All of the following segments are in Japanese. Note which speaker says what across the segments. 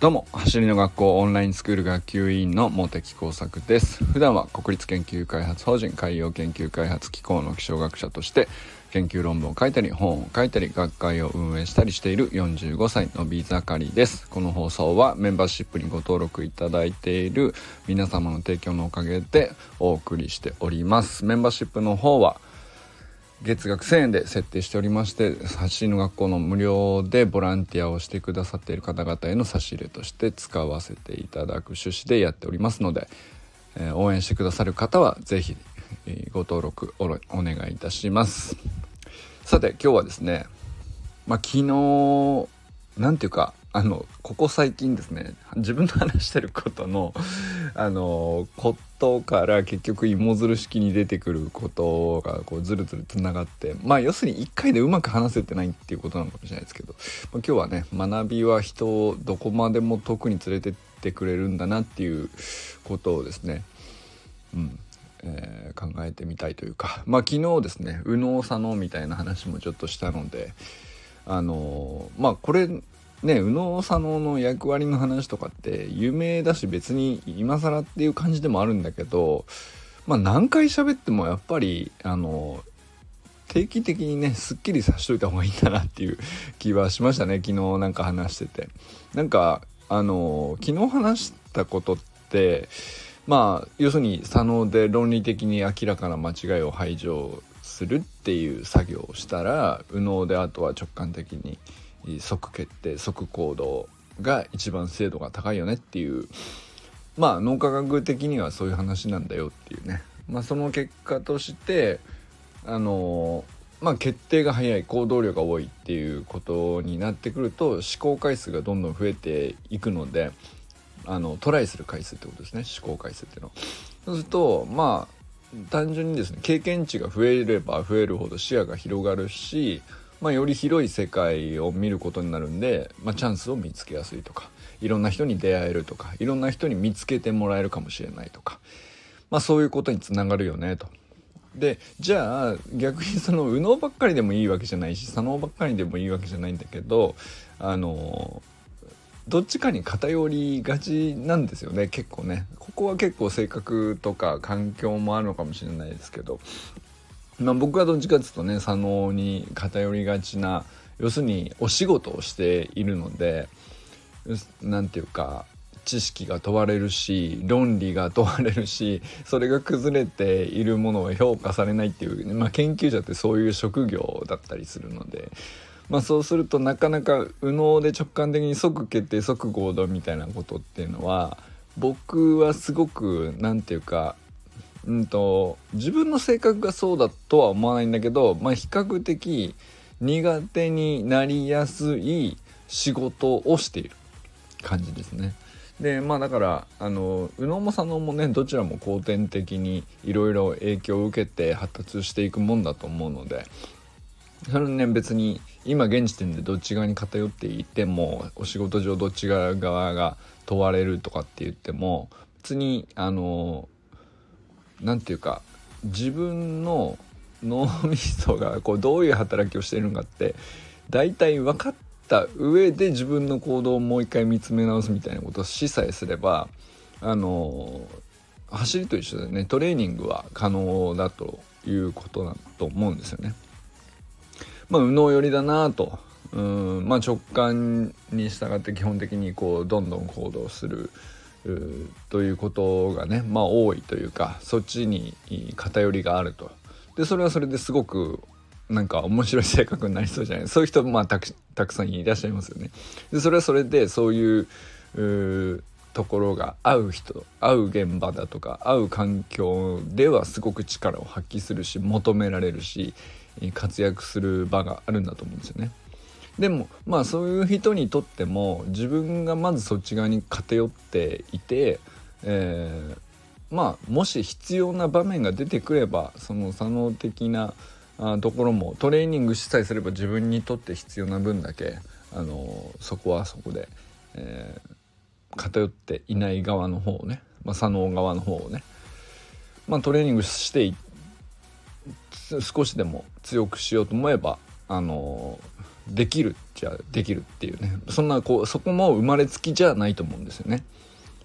Speaker 1: どうも走りの学校オンラインスクール学級委員の茂木耕作です。普段は国立研究開発法人海洋研究開発機構の気象学者として研究論文を書いたり本を書いたり学会を運営したりしている45歳のビザカリです。この放送はメンバーシップにご登録いただいている皆様の提供のおかげでお送りしております。メンバーシップの方は月額1000円で設定しておりまして走りの学校の無料でボランティアをしてくださっている方々への差し入れとして使わせていただく趣旨でやっておりますので、えー、応援してくださる方は是非、ご登録お願いいたします。さて今日はですねまあ昨日なんていうかあのここ最近ですね自分の話してることのあのことから結局芋づる式に出てくることがこうずるずるつながってまあ要するに1回でうまく話せてないっていうことなのかもしれないですけど、まあ、今日はね学びは人をどこまでも遠くに連れてってくれるんだなっていうことをですねうんえー、考えてみたいというかまあ昨日ですね右脳左脳みたいな話もちょっとしたのであのー、まあこれね右脳左脳の役割の話とかって有名だし別に今更っていう感じでもあるんだけどまあ何回喋ってもやっぱりあの定期的にねすっきりさしといた方がいいんだなっていう 気はしましたね。昨日なんか話してて。なんかあの昨日話したことってまあ要するに左脳で論理的に明らかな間違いを排除するっていう作業をしたら右脳であとは直感的に即決定即行動が一番精度が高いよねっていう。まあ脳科学的にはそういう話なんだよっていうね。まあその結果としてあのまあ決定が早い行動量が多いっていうことになってくると思考回数がどんどん増えていくのであのトライする回数ってことですね。思考回数っていうの。そうするとまあ単純にですね経験値が増えれば増えるほど視野が広がるしまあ、より広い世界を見ることになるんで、まあ、チャンスを見つけやすいとかいろんな人に出会えるとかいろんな人に見つけてもらえるかもしれないとか、まあ、そういうことにつながるよねと。でじゃあ逆にその右脳ばっかりでもいいわけじゃないし左脳ばっかりでもいいわけじゃないんだけどあのどっちかに偏りがちなんですよね結構ねここは結構性格とか環境もあるのかもしれないですけどまあ、僕はどっちかっていうとね左脳に偏りがちな要するにお仕事をしているので何て言うか知識が問われるし論理が問われるしそれが崩れているものを評価されないっていう、まあ、研究者ってそういう職業だったりするので、まあ、そうするとなかなか右脳で直感的に即決定即行動みたいなことっていうのは僕はすごく何て言うかうんと自分の性格がそうだとは思わないんだけど、まあ、比較的苦手になりやすい仕事をしている感じですね。でまあだからあの宇野も佐野もねどちらも後天的にいろいろ影響を受けて発達していくもんだと思うのでそれね別に今現時点でどっち側に偏っていてもお仕事上どっち側が問われるとかって言っても別にあの何て言うか自分の脳みそがこうどういう働きをしているのかって大体分かった上で自分の行動をもう一回見つめ直すみたいなことをしさえすればあの走りと一緒でねトレーニングは可能だということだと思うんですよね。まあ、右脳寄りだなとうんまあ直感に従って基本的にこうどんどん行動する。ということがねまあ多いというかそっちに偏りがあるとでそれはそれですごくなんか面白い性格になりそうじゃない？そういう人まあたくさんいらっしゃいますよね。でそれはそれでそういうところが合う人合う現場だとか合う環境ではすごく力を発揮するし求められるし活躍する場があるんだと思うんですよね。でもまあそういう人にとっても自分がまずそっち側に偏っていて、えー、まあもし必要な場面が出てくればその左脳的なあところもトレーニングしさえすれば自分にとって必要な分だけあのそこはそこで、えー、偏っていない側の方をね、まあ、左脳側の方をね、まあ、トレーニングして少しでも強くしようと思えばあのできるっちゃできるっていうねそんなこうそこも生まれつきじゃないと思うんですよね。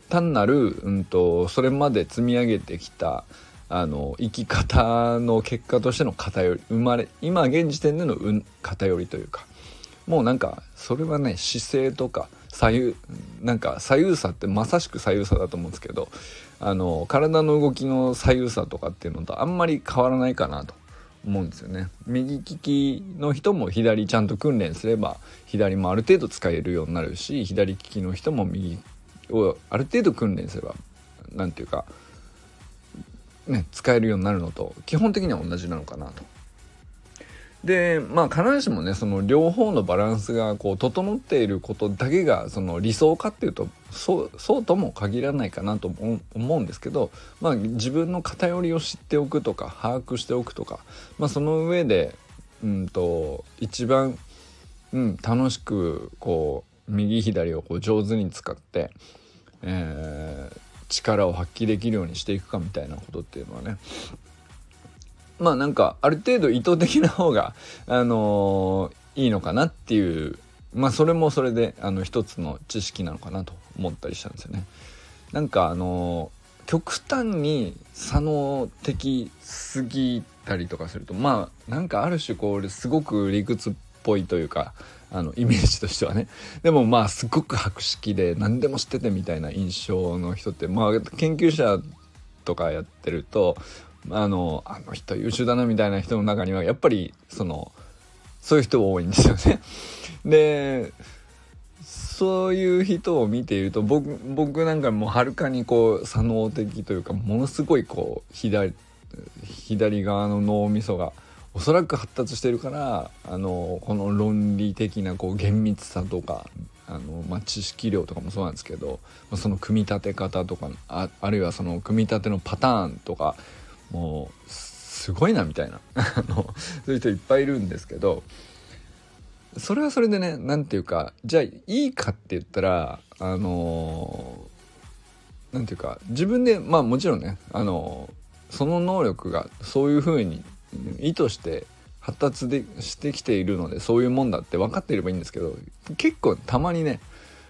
Speaker 1: 単なる、うんと、それまで積み上げてきたあの生き方の結果としての偏り生まれ今現時点での偏りというかもうなんかそれはね姿勢とか左右なんか左右差ってまさしく左右差だと思うんですけどあの体の動きの左右差とかっていうのとあんまり変わらないかなと思うんですよね。右利きの人も左ちゃんと訓練すれば左もある程度使えるようになるし左利きの人も右をある程度訓練すれば何て言うかね使えるようになるのと基本的には同じなのかなと。でまあ必ずしもねその両方のバランスがこう整っていることだけがその理想かっていうとそうそうとも限らないかなと思うんですけど、まあ、自分の偏りを知っておくとか把握しておくとか、まあ、その上で、うんと、一番、うん、楽しくこう右左をこう上手に使って、えー、力を発揮できるようにしていくかみたいなことっていうのはねまあなんかある程度意図的な方が、あのー、いいのかなっていうまあそれもそれであの一つの知識なのかなと思ったりしたんですよね。なんかあのー、極端に左脳的すぎたりとかするとまあなんかある種こうすごく理屈っぽいというかあのイメージとしてはねでもまあすごく博識で何でも知っててみたいな印象の人ってまあ研究者とかやってるとあのあの人優秀だなみたいな人の中にはやっぱりそのそういう人多いんですよね。でそういう人を見ていると僕僕なんかもうはるかにこう左脳的というかものすごいこう左左側の脳みそがおそらく発達してるからあのこの論理的なこう厳密さとかあの、まあ、知識量とかもそうなんですけどその組み立て方とかああるいはその組み立てのパターンとかもうすごいなみたいな。そういう人いっぱいいるんですけどそれはそれでね何て言うかじゃあいいかって言ったらあの何て言うか自分でまあもちろんねあのその能力がそういうふうに意図して発達でしてきているのでそういうもんだって分かっていればいいんですけど結構たまにね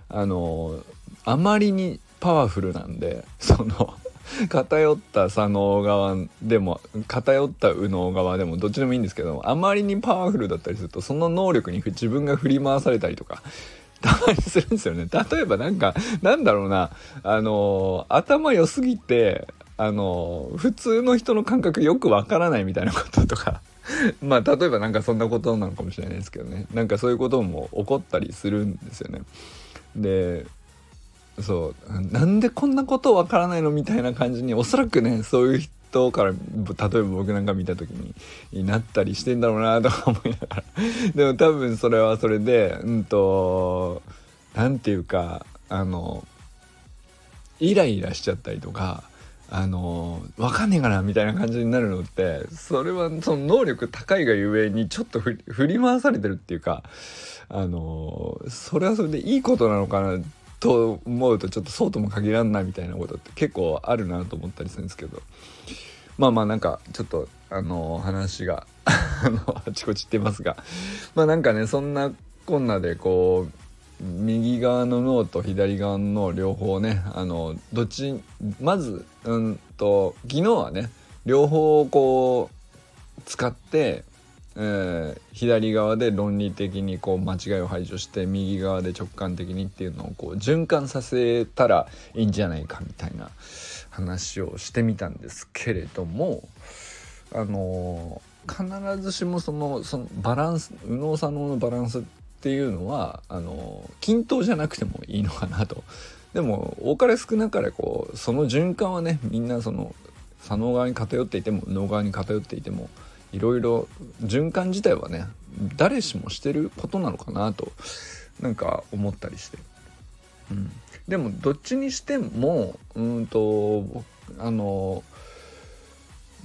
Speaker 1: あのあまりにパワフルなんでその 偏った左脳側でも偏った右脳側でもどっちでもいいんですけどあまりにパワフルだったりするとその能力に自分が振り回されたりとか たまにするんですよね。例えばなんかなんだろうなあの頭良すぎてあの普通の人の感覚よくわからないみたいなこととか。まあ例えばなんかそんなことなのかもしれないですけどね。なんかそういうことも起こったりするんですよね。でそうなんでこんなことわからないのみたいな感じにおそらくねそういう人から例えば僕なんか見た時になったりしてんだろうなとか思いながらでも多分それはそれでうんと何て言うかあのイライラしちゃったりとかあの分かんねえかなみたいな感じになるのってそれはその能力高いがゆえにちょっと振り回されてるっていうかあのそれはそれでいいことなのかなってと思うとちょっとそうとも限らんなみたいなことって結構あるなと思ったりするんですけど。まあまあなんかちょっとあの話が あちこち行ってますが。まあなんかねそんなこんなでこう右側の脳と左側の脳両方ねあのどっちまずうんと昨日はね両方こう使ってえー、左側で論理的にこう間違いを排除して右側で直感的にっていうのをこう循環させたらいいんじゃないかみたいな話をしてみたんですけれどもあのー、必ずしもそのそのバランス右脳左脳のバランスっていうのはあのー、均等じゃなくてもいいのかなと。でも多かれ少なかれこうその循環はねみんなその左脳側に偏っていても右脳側に偏っていてもいろいろ循環自体はね誰しもしてることなのかなとなんか思ったりして、うん、でもどっちにしてもうんとあの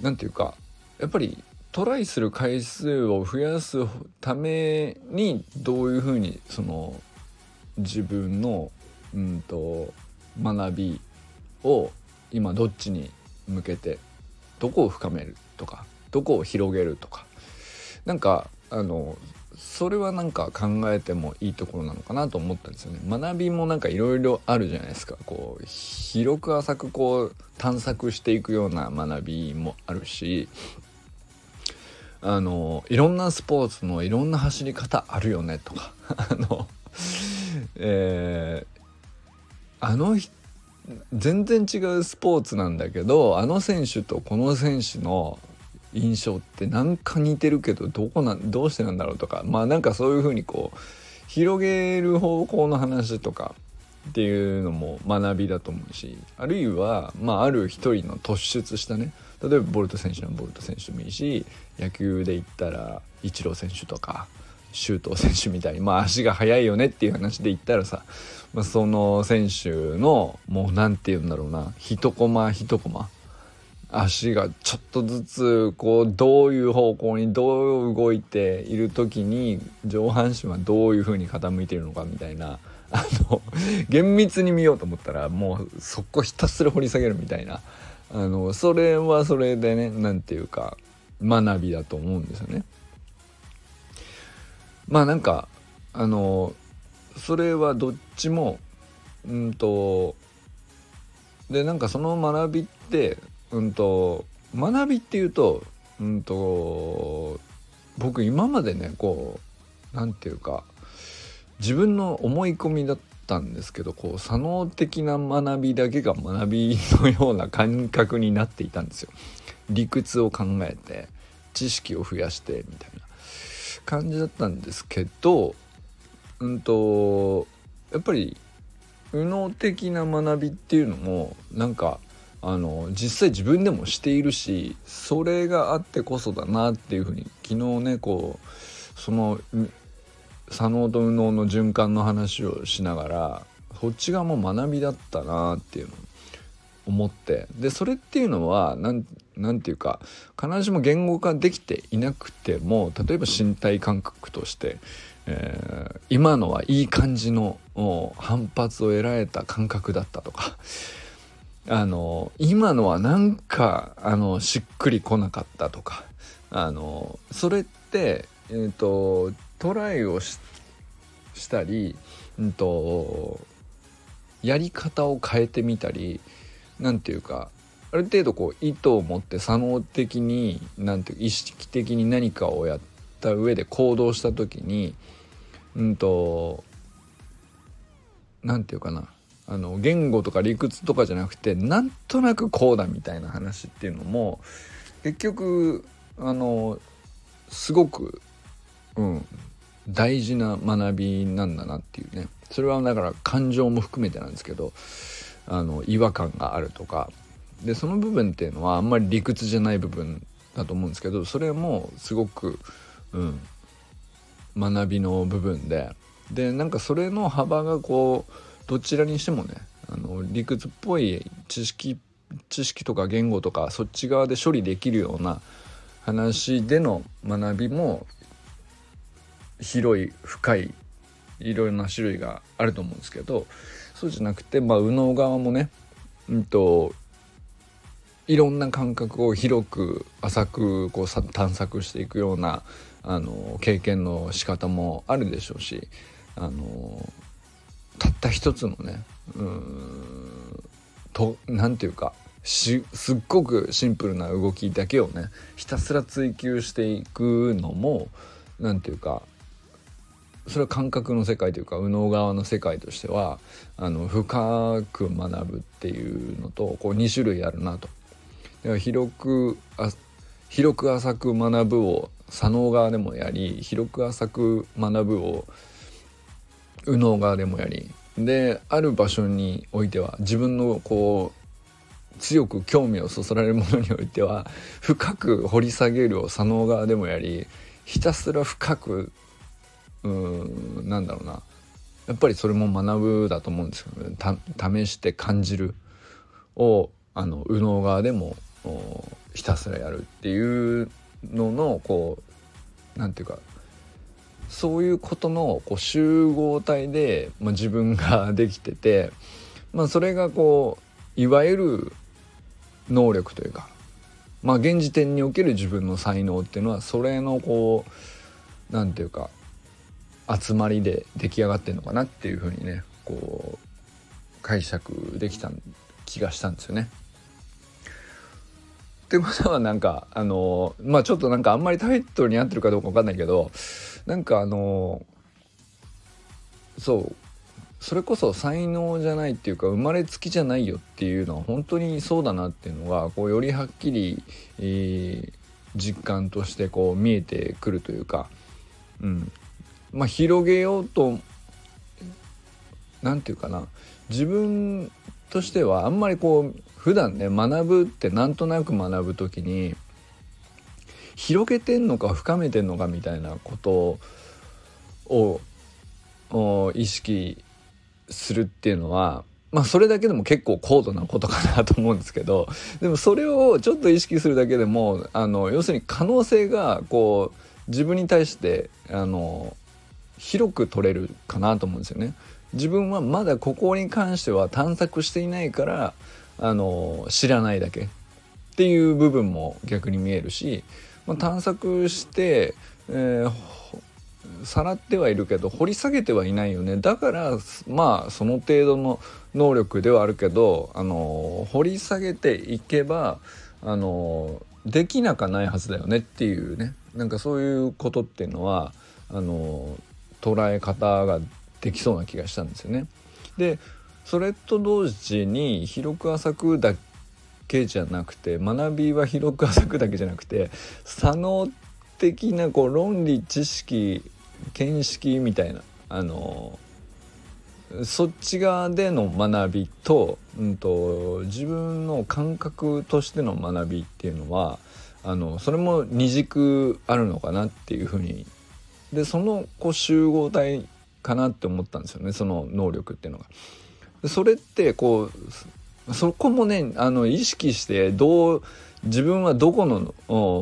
Speaker 1: 何て言うかやっぱりトライする回数を増やすためにどういうふうにその自分のうんと学びを今どっちに向けてどこを深めるとかどこを広げるとか。なんかあのそれはなんか考えてもいいところなのかなと思ったんですよね。学びもなんかいろいろあるじゃないですか。こう広く浅くこう探索していくような学びもあるしあのいろんなスポーツのいろんな走り方あるよねとか。あのえー、あの全然違うスポーツなんだけどあの選手とこの選手の印象ってなんか似てるけどどこなんどうしてなんだろうとか。まあなんかそういうふうにこう広げる方向の話とかっていうのも学びだと思うしあるいは、まあ、ある一人の突出したね。例えばボルト選手のボルト選手もいいし野球で言ったらイチロー選手とか周東選手みたいにまあ足が速いよねっていう話で言ったらさ、まあ、その選手のもう何て言うんだろうな一コマ一コマ足がちょっとずつこうどういう方向にどう動いている時に上半身はどういう風に傾いているのかみたいなあの厳密に見ようと思ったらもうそこひたすら掘り下げるみたいなあのそれはそれでね何て言うか学びだと思うんですよね。まあなんかあのそれはどっちもうんとでなんかその学びってうんと学びっていうとうんと僕今までねこう何て言うか自分の思い込みだったんですけどこう左脳的な学びだけが学びのような感覚になっていたんですよ。理屈を考えて知識を増やしてみたいな感じだったんですけどうんとやっぱり右脳的な学びっていうのもなんかあの実際自分でもしているしそれがあってこそだなっていうふうに昨日ねこうその左脳と右脳の循環の話をしながらそっち側も学びだったなっていうのを思ってでそれっていうのは何て言うか必ずしも言語化できていなくても例えば身体感覚として、えー、今のはいい感じの反発を得られた感覚だったとかあの今のはなんかあのしっくりこなかったとかあのそれって、えーと、トライをしたり、うんと、やり方を変えてみたり何て言うかある程度こう意図を持って左脳的に何ていう意識的に何かをやった上で行動した時にうんと何て言うかな。あの言語とか理屈とかじゃなくてなんとなくこうだみたいな話っていうのも結局あのすごく、うん、大事な学びなんだなっていうね。それはだから感情も含めてなんですけどあの違和感があるとか。でその部分っていうのはあんまり理屈じゃない部分だと思うんですけどそれもすごく、うん、学びの部分で。でなんかそれの幅がこうどちらにしてもねあの理屈っぽい知識知識とか言語とかそっち側で処理できるような話での学びも広い深いいろいろな種類があると思うんですけどそうじゃなくてまあ右脳側もねうんといろんな感覚を広く浅くこう探索していくようなあの経験の仕方もあるでしょうしあのたった一つのねうんと何て言うかすっごくシンプルな動きだけをねひたすら追求していくのも何て言うかそれは感覚の世界というか右脳側の世界としてはあの深く学ぶっていうのとこう2種類あるなと。広くあ広く浅く学ぶを左脳側でもやり広く浅く学ぶを右脳側でもやりである場所においては自分のこう強く興味をそそられるものにおいては深く掘り下げるを左脳側でもやりひたすら深くうんなんだろうな。やっぱりそれも学ぶだと思うんですけど、ね、試して感じるをあの右脳側でもひたすらやるっていうののこう何て言うかそういうことのこう集合体で、まあ、自分ができてて、まあ、それがこういわゆる能力というか、まあ、現時点における自分の才能っていうのはそれのこう何て言うか集まりで出来上がってんのかなっていうふうにねこう解釈できた気がしたんですよね。ってことはなんかあのまあちょっとなんかあんまりタイトルに合ってるかどうか分かんないけどなんかあのそうそれこそ才能じゃないっていうか生まれつきじゃないよっていうのは本当にそうだなっていうのがこうよりはっきり、えー、実感としてこう見えてくるというか、うん、まあ広げようと何て言うかな。自分としてはあんまりこう普段ね学ぶってなんとなく学ぶ時に広げてんのか深めてんのかみたいなことを意識するっていうのはまあそれだけでも結構高度なことかなと思うんですけどでもそれをちょっと意識するだけでもあの要するに可能性がこう自分に対してあの広く取れるかなと思うんですよね。自分はまだここに関しては探索していないからあの知らないだけっていう部分も逆に見えるし、まあ、探索して、えー、さらってはいるけど掘り下げてはいないよねだからまあその程度の能力ではあるけどあの掘り下げていけばあのできなかないはずだよねっていうねなんかそういうことっていうのはあの捉え方ができそうな気がしたんですよね。でそれと同時に広く浅くだけじゃなくて学びは広く浅くだけじゃなくて左脳的なこう論理知識見識みたいなあのそっち側での学びと,、うんと、自分の感覚としての学びっていうのはあのそれも二軸あるのかなっていうふうにでそのこう集合体かなって思ったんですよねその能力っていうのが。それってこうそこもねあの意識してどう自分はどこの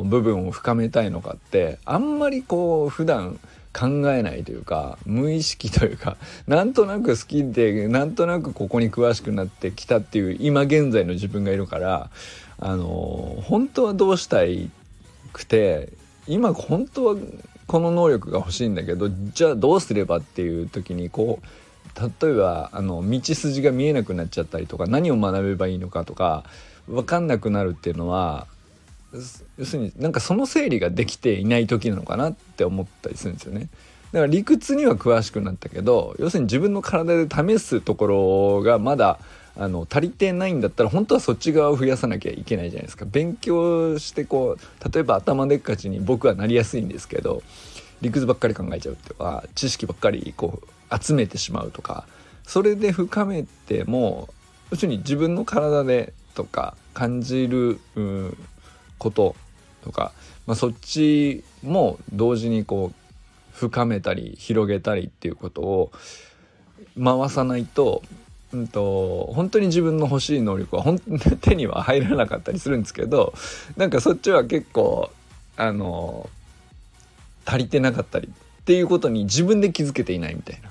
Speaker 1: 部分を深めたいのかってあんまりこう普段考えないというか無意識というか なんとなく好きでなんとなくここに詳しくなってきたっていう今現在の自分がいるからあの本当はどうしたいくて今本当はこの能力が欲しいんだけどじゃあどうすればっていう時にこう例えばあの道筋が見えなくなっちゃったりとか何を学べばいいのかとか分かんなくなるっていうのは要するになんかその整理ができていない時なのかなって思ったりするんですよね。だから理屈には詳しくなったけど要するに自分の体で試すところがまだあの足りてないんだったら本当はそっち側を増やさなきゃいけないじゃないですか勉強してこう例えば頭でっかちに僕はなりやすいんですけど理屈ばっかり考えちゃうとか知識ばっかりこう集めてしまうとかそれで深めても要するに自分の体でとか感じることとか、まあ、そっちも同時にこう深めたり広げたりっていうことを回さないとうんと、本当に自分の欲しい能力は本 手には入らなかったりするんですけどなんかそっちは結構あの足りてなかったりっていうことに自分で気づけていないみたいな。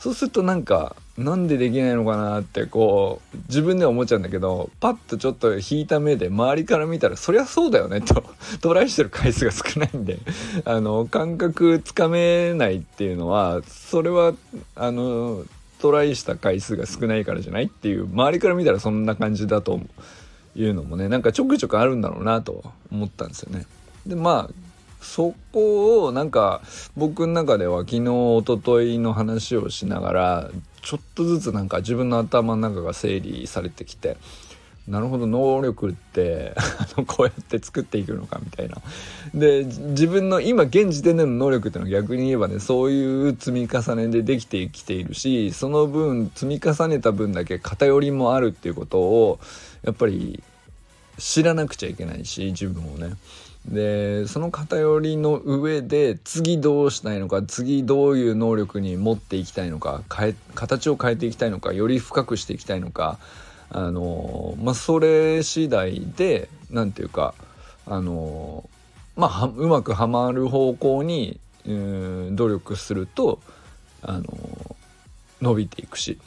Speaker 1: そうするとなんかなんでできないのかなってこう自分では思っちゃうんだけどパッとちょっと引いた目で周りから見たらそりゃそうだよねと トライしてる回数が少ないんであの感覚つかめないっていうのはそれはあのトライした回数が少ないからじゃないっていう周りから見たらそんな感じだというのもねなんかちょくちょくあるんだろうなと思ったんですよね。でまあそこをなんか僕の中では昨日おとといの話をしながらちょっとずつなんか自分の頭の中が整理されてきて なるほど能力って こうやって作っていくのかみたいな。で自分の今現時点での能力っていうのは逆に言えばねそういう積み重ねでできてきているしその分積み重ねた分だけ偏りもあるっていうことをやっぱり知らなくちゃいけないし自分をね。でその偏りの上で次どうしたいのか次どういう能力に持っていきたいのか変え形を変えていきたいのかより深くしていきたいのかあのまあそれ次第で何て言うかあのまあうまくはまる方向にうん努力するとあの伸びていくし、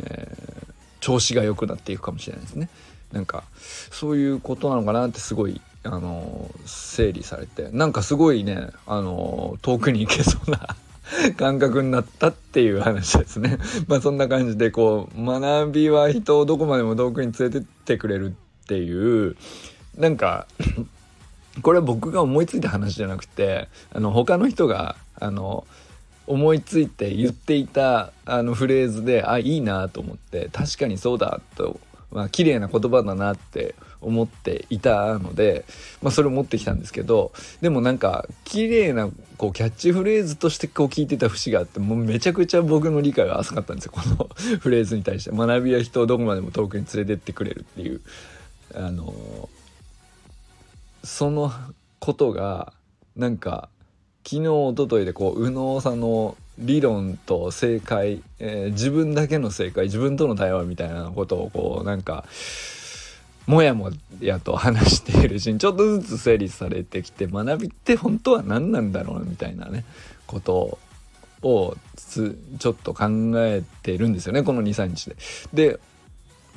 Speaker 1: えー、調子が良くなっていくかもしれないですね。なんかそういうことなのかなってすごいあの整理されてなんかすごいねあの遠くに行けそうな 感覚になったっていう話ですね。まあそんな感じでこう学びは人をどこまでも遠くに連れてってくれるっていうなんかこれは僕が思いついた話じゃなくてあの他の人があの思いついて言っていたあのフレーズであいいなと思って確かにそうだと、まあ綺麗な言葉だなって思っていたので、まあ、それを持ってきたんですけどでもなんか綺麗なこうキャッチフレーズとしてこう聞いてた節があってもうめちゃくちゃ僕の理解が浅かったんですよこのフレーズに対して。学びは人をどこまでも遠くに連れてってくれるっていう。あのそのことがなんか昨日一昨日でこう右脳さんの理論と正解、えー、自分だけの正解自分との対話みたいなことをこうなんかもやもやと話しているうちにちょっとずつ整理されてきて学びって本当は何なんだろうみたいなねことをちょっと考えてるんですよねこの23日で。で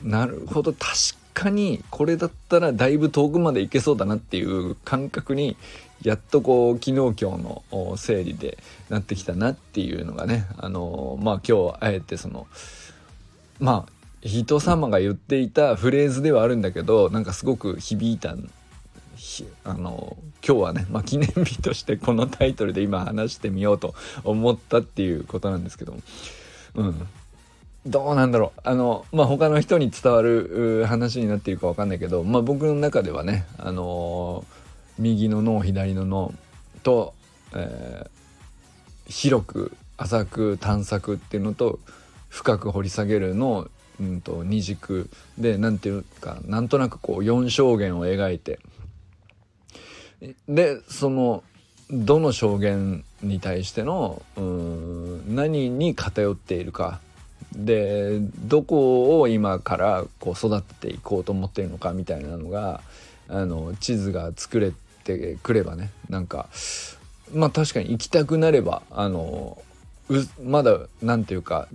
Speaker 1: なるほど確かにこれだったらだいぶ遠くまで行けそうだなっていう感覚にやっとこう昨日今日の整理でなってきたなっていうのがねあのまあ今日あえてそのまあ人様が言っていたフレーズではあるんだけどなんかすごく響いたあの今日はね、まあ、記念日としてこのタイトルで今話してみようと思ったっていうことなんですけども、うん、どうなんだろう。あのまあ他の人に伝わる話になっているか分かんないけど、まあ、僕の中ではね、あの右の脳左の脳と、えー、広く浅く探索っていうのと深く掘り下げるのうんと、二軸。で何ていうかなんとなくこう4証言を描いて。でそのどの証言に対してのうん何に偏っているかでどこを今からこう育てていこうと思ってるのかみたいなのがあの地図が作れてくればねなんかまあ確かに行きたくなればあのまだ何て言うか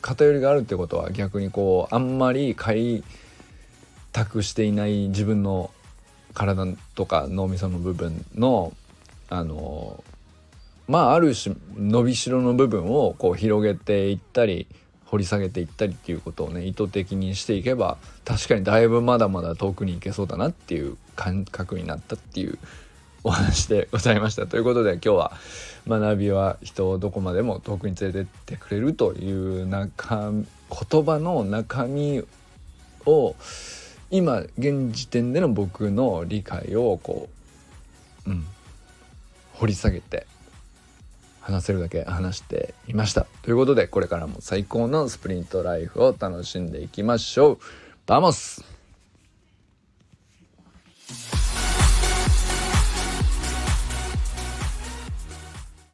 Speaker 1: 偏りがあるってことは逆にこうあんまり開拓していない自分の体とか脳みその部分のあのまあある種伸びしろの部分をこう広げていったり掘り下げていったりっていうことをね意図的にしていけば確かにだいぶまだまだ遠くに行けそうだなっていう感覚になったっていうお話でございました。ということで今日は学びは人をどこまでも遠くに連れてってくれるという中言葉の中身を今現時点での僕の理解をこう、うん、掘り下げて話せるだけ話していました。ということでこれからも最高のスプリントライフを楽しんでいきましょう。バモス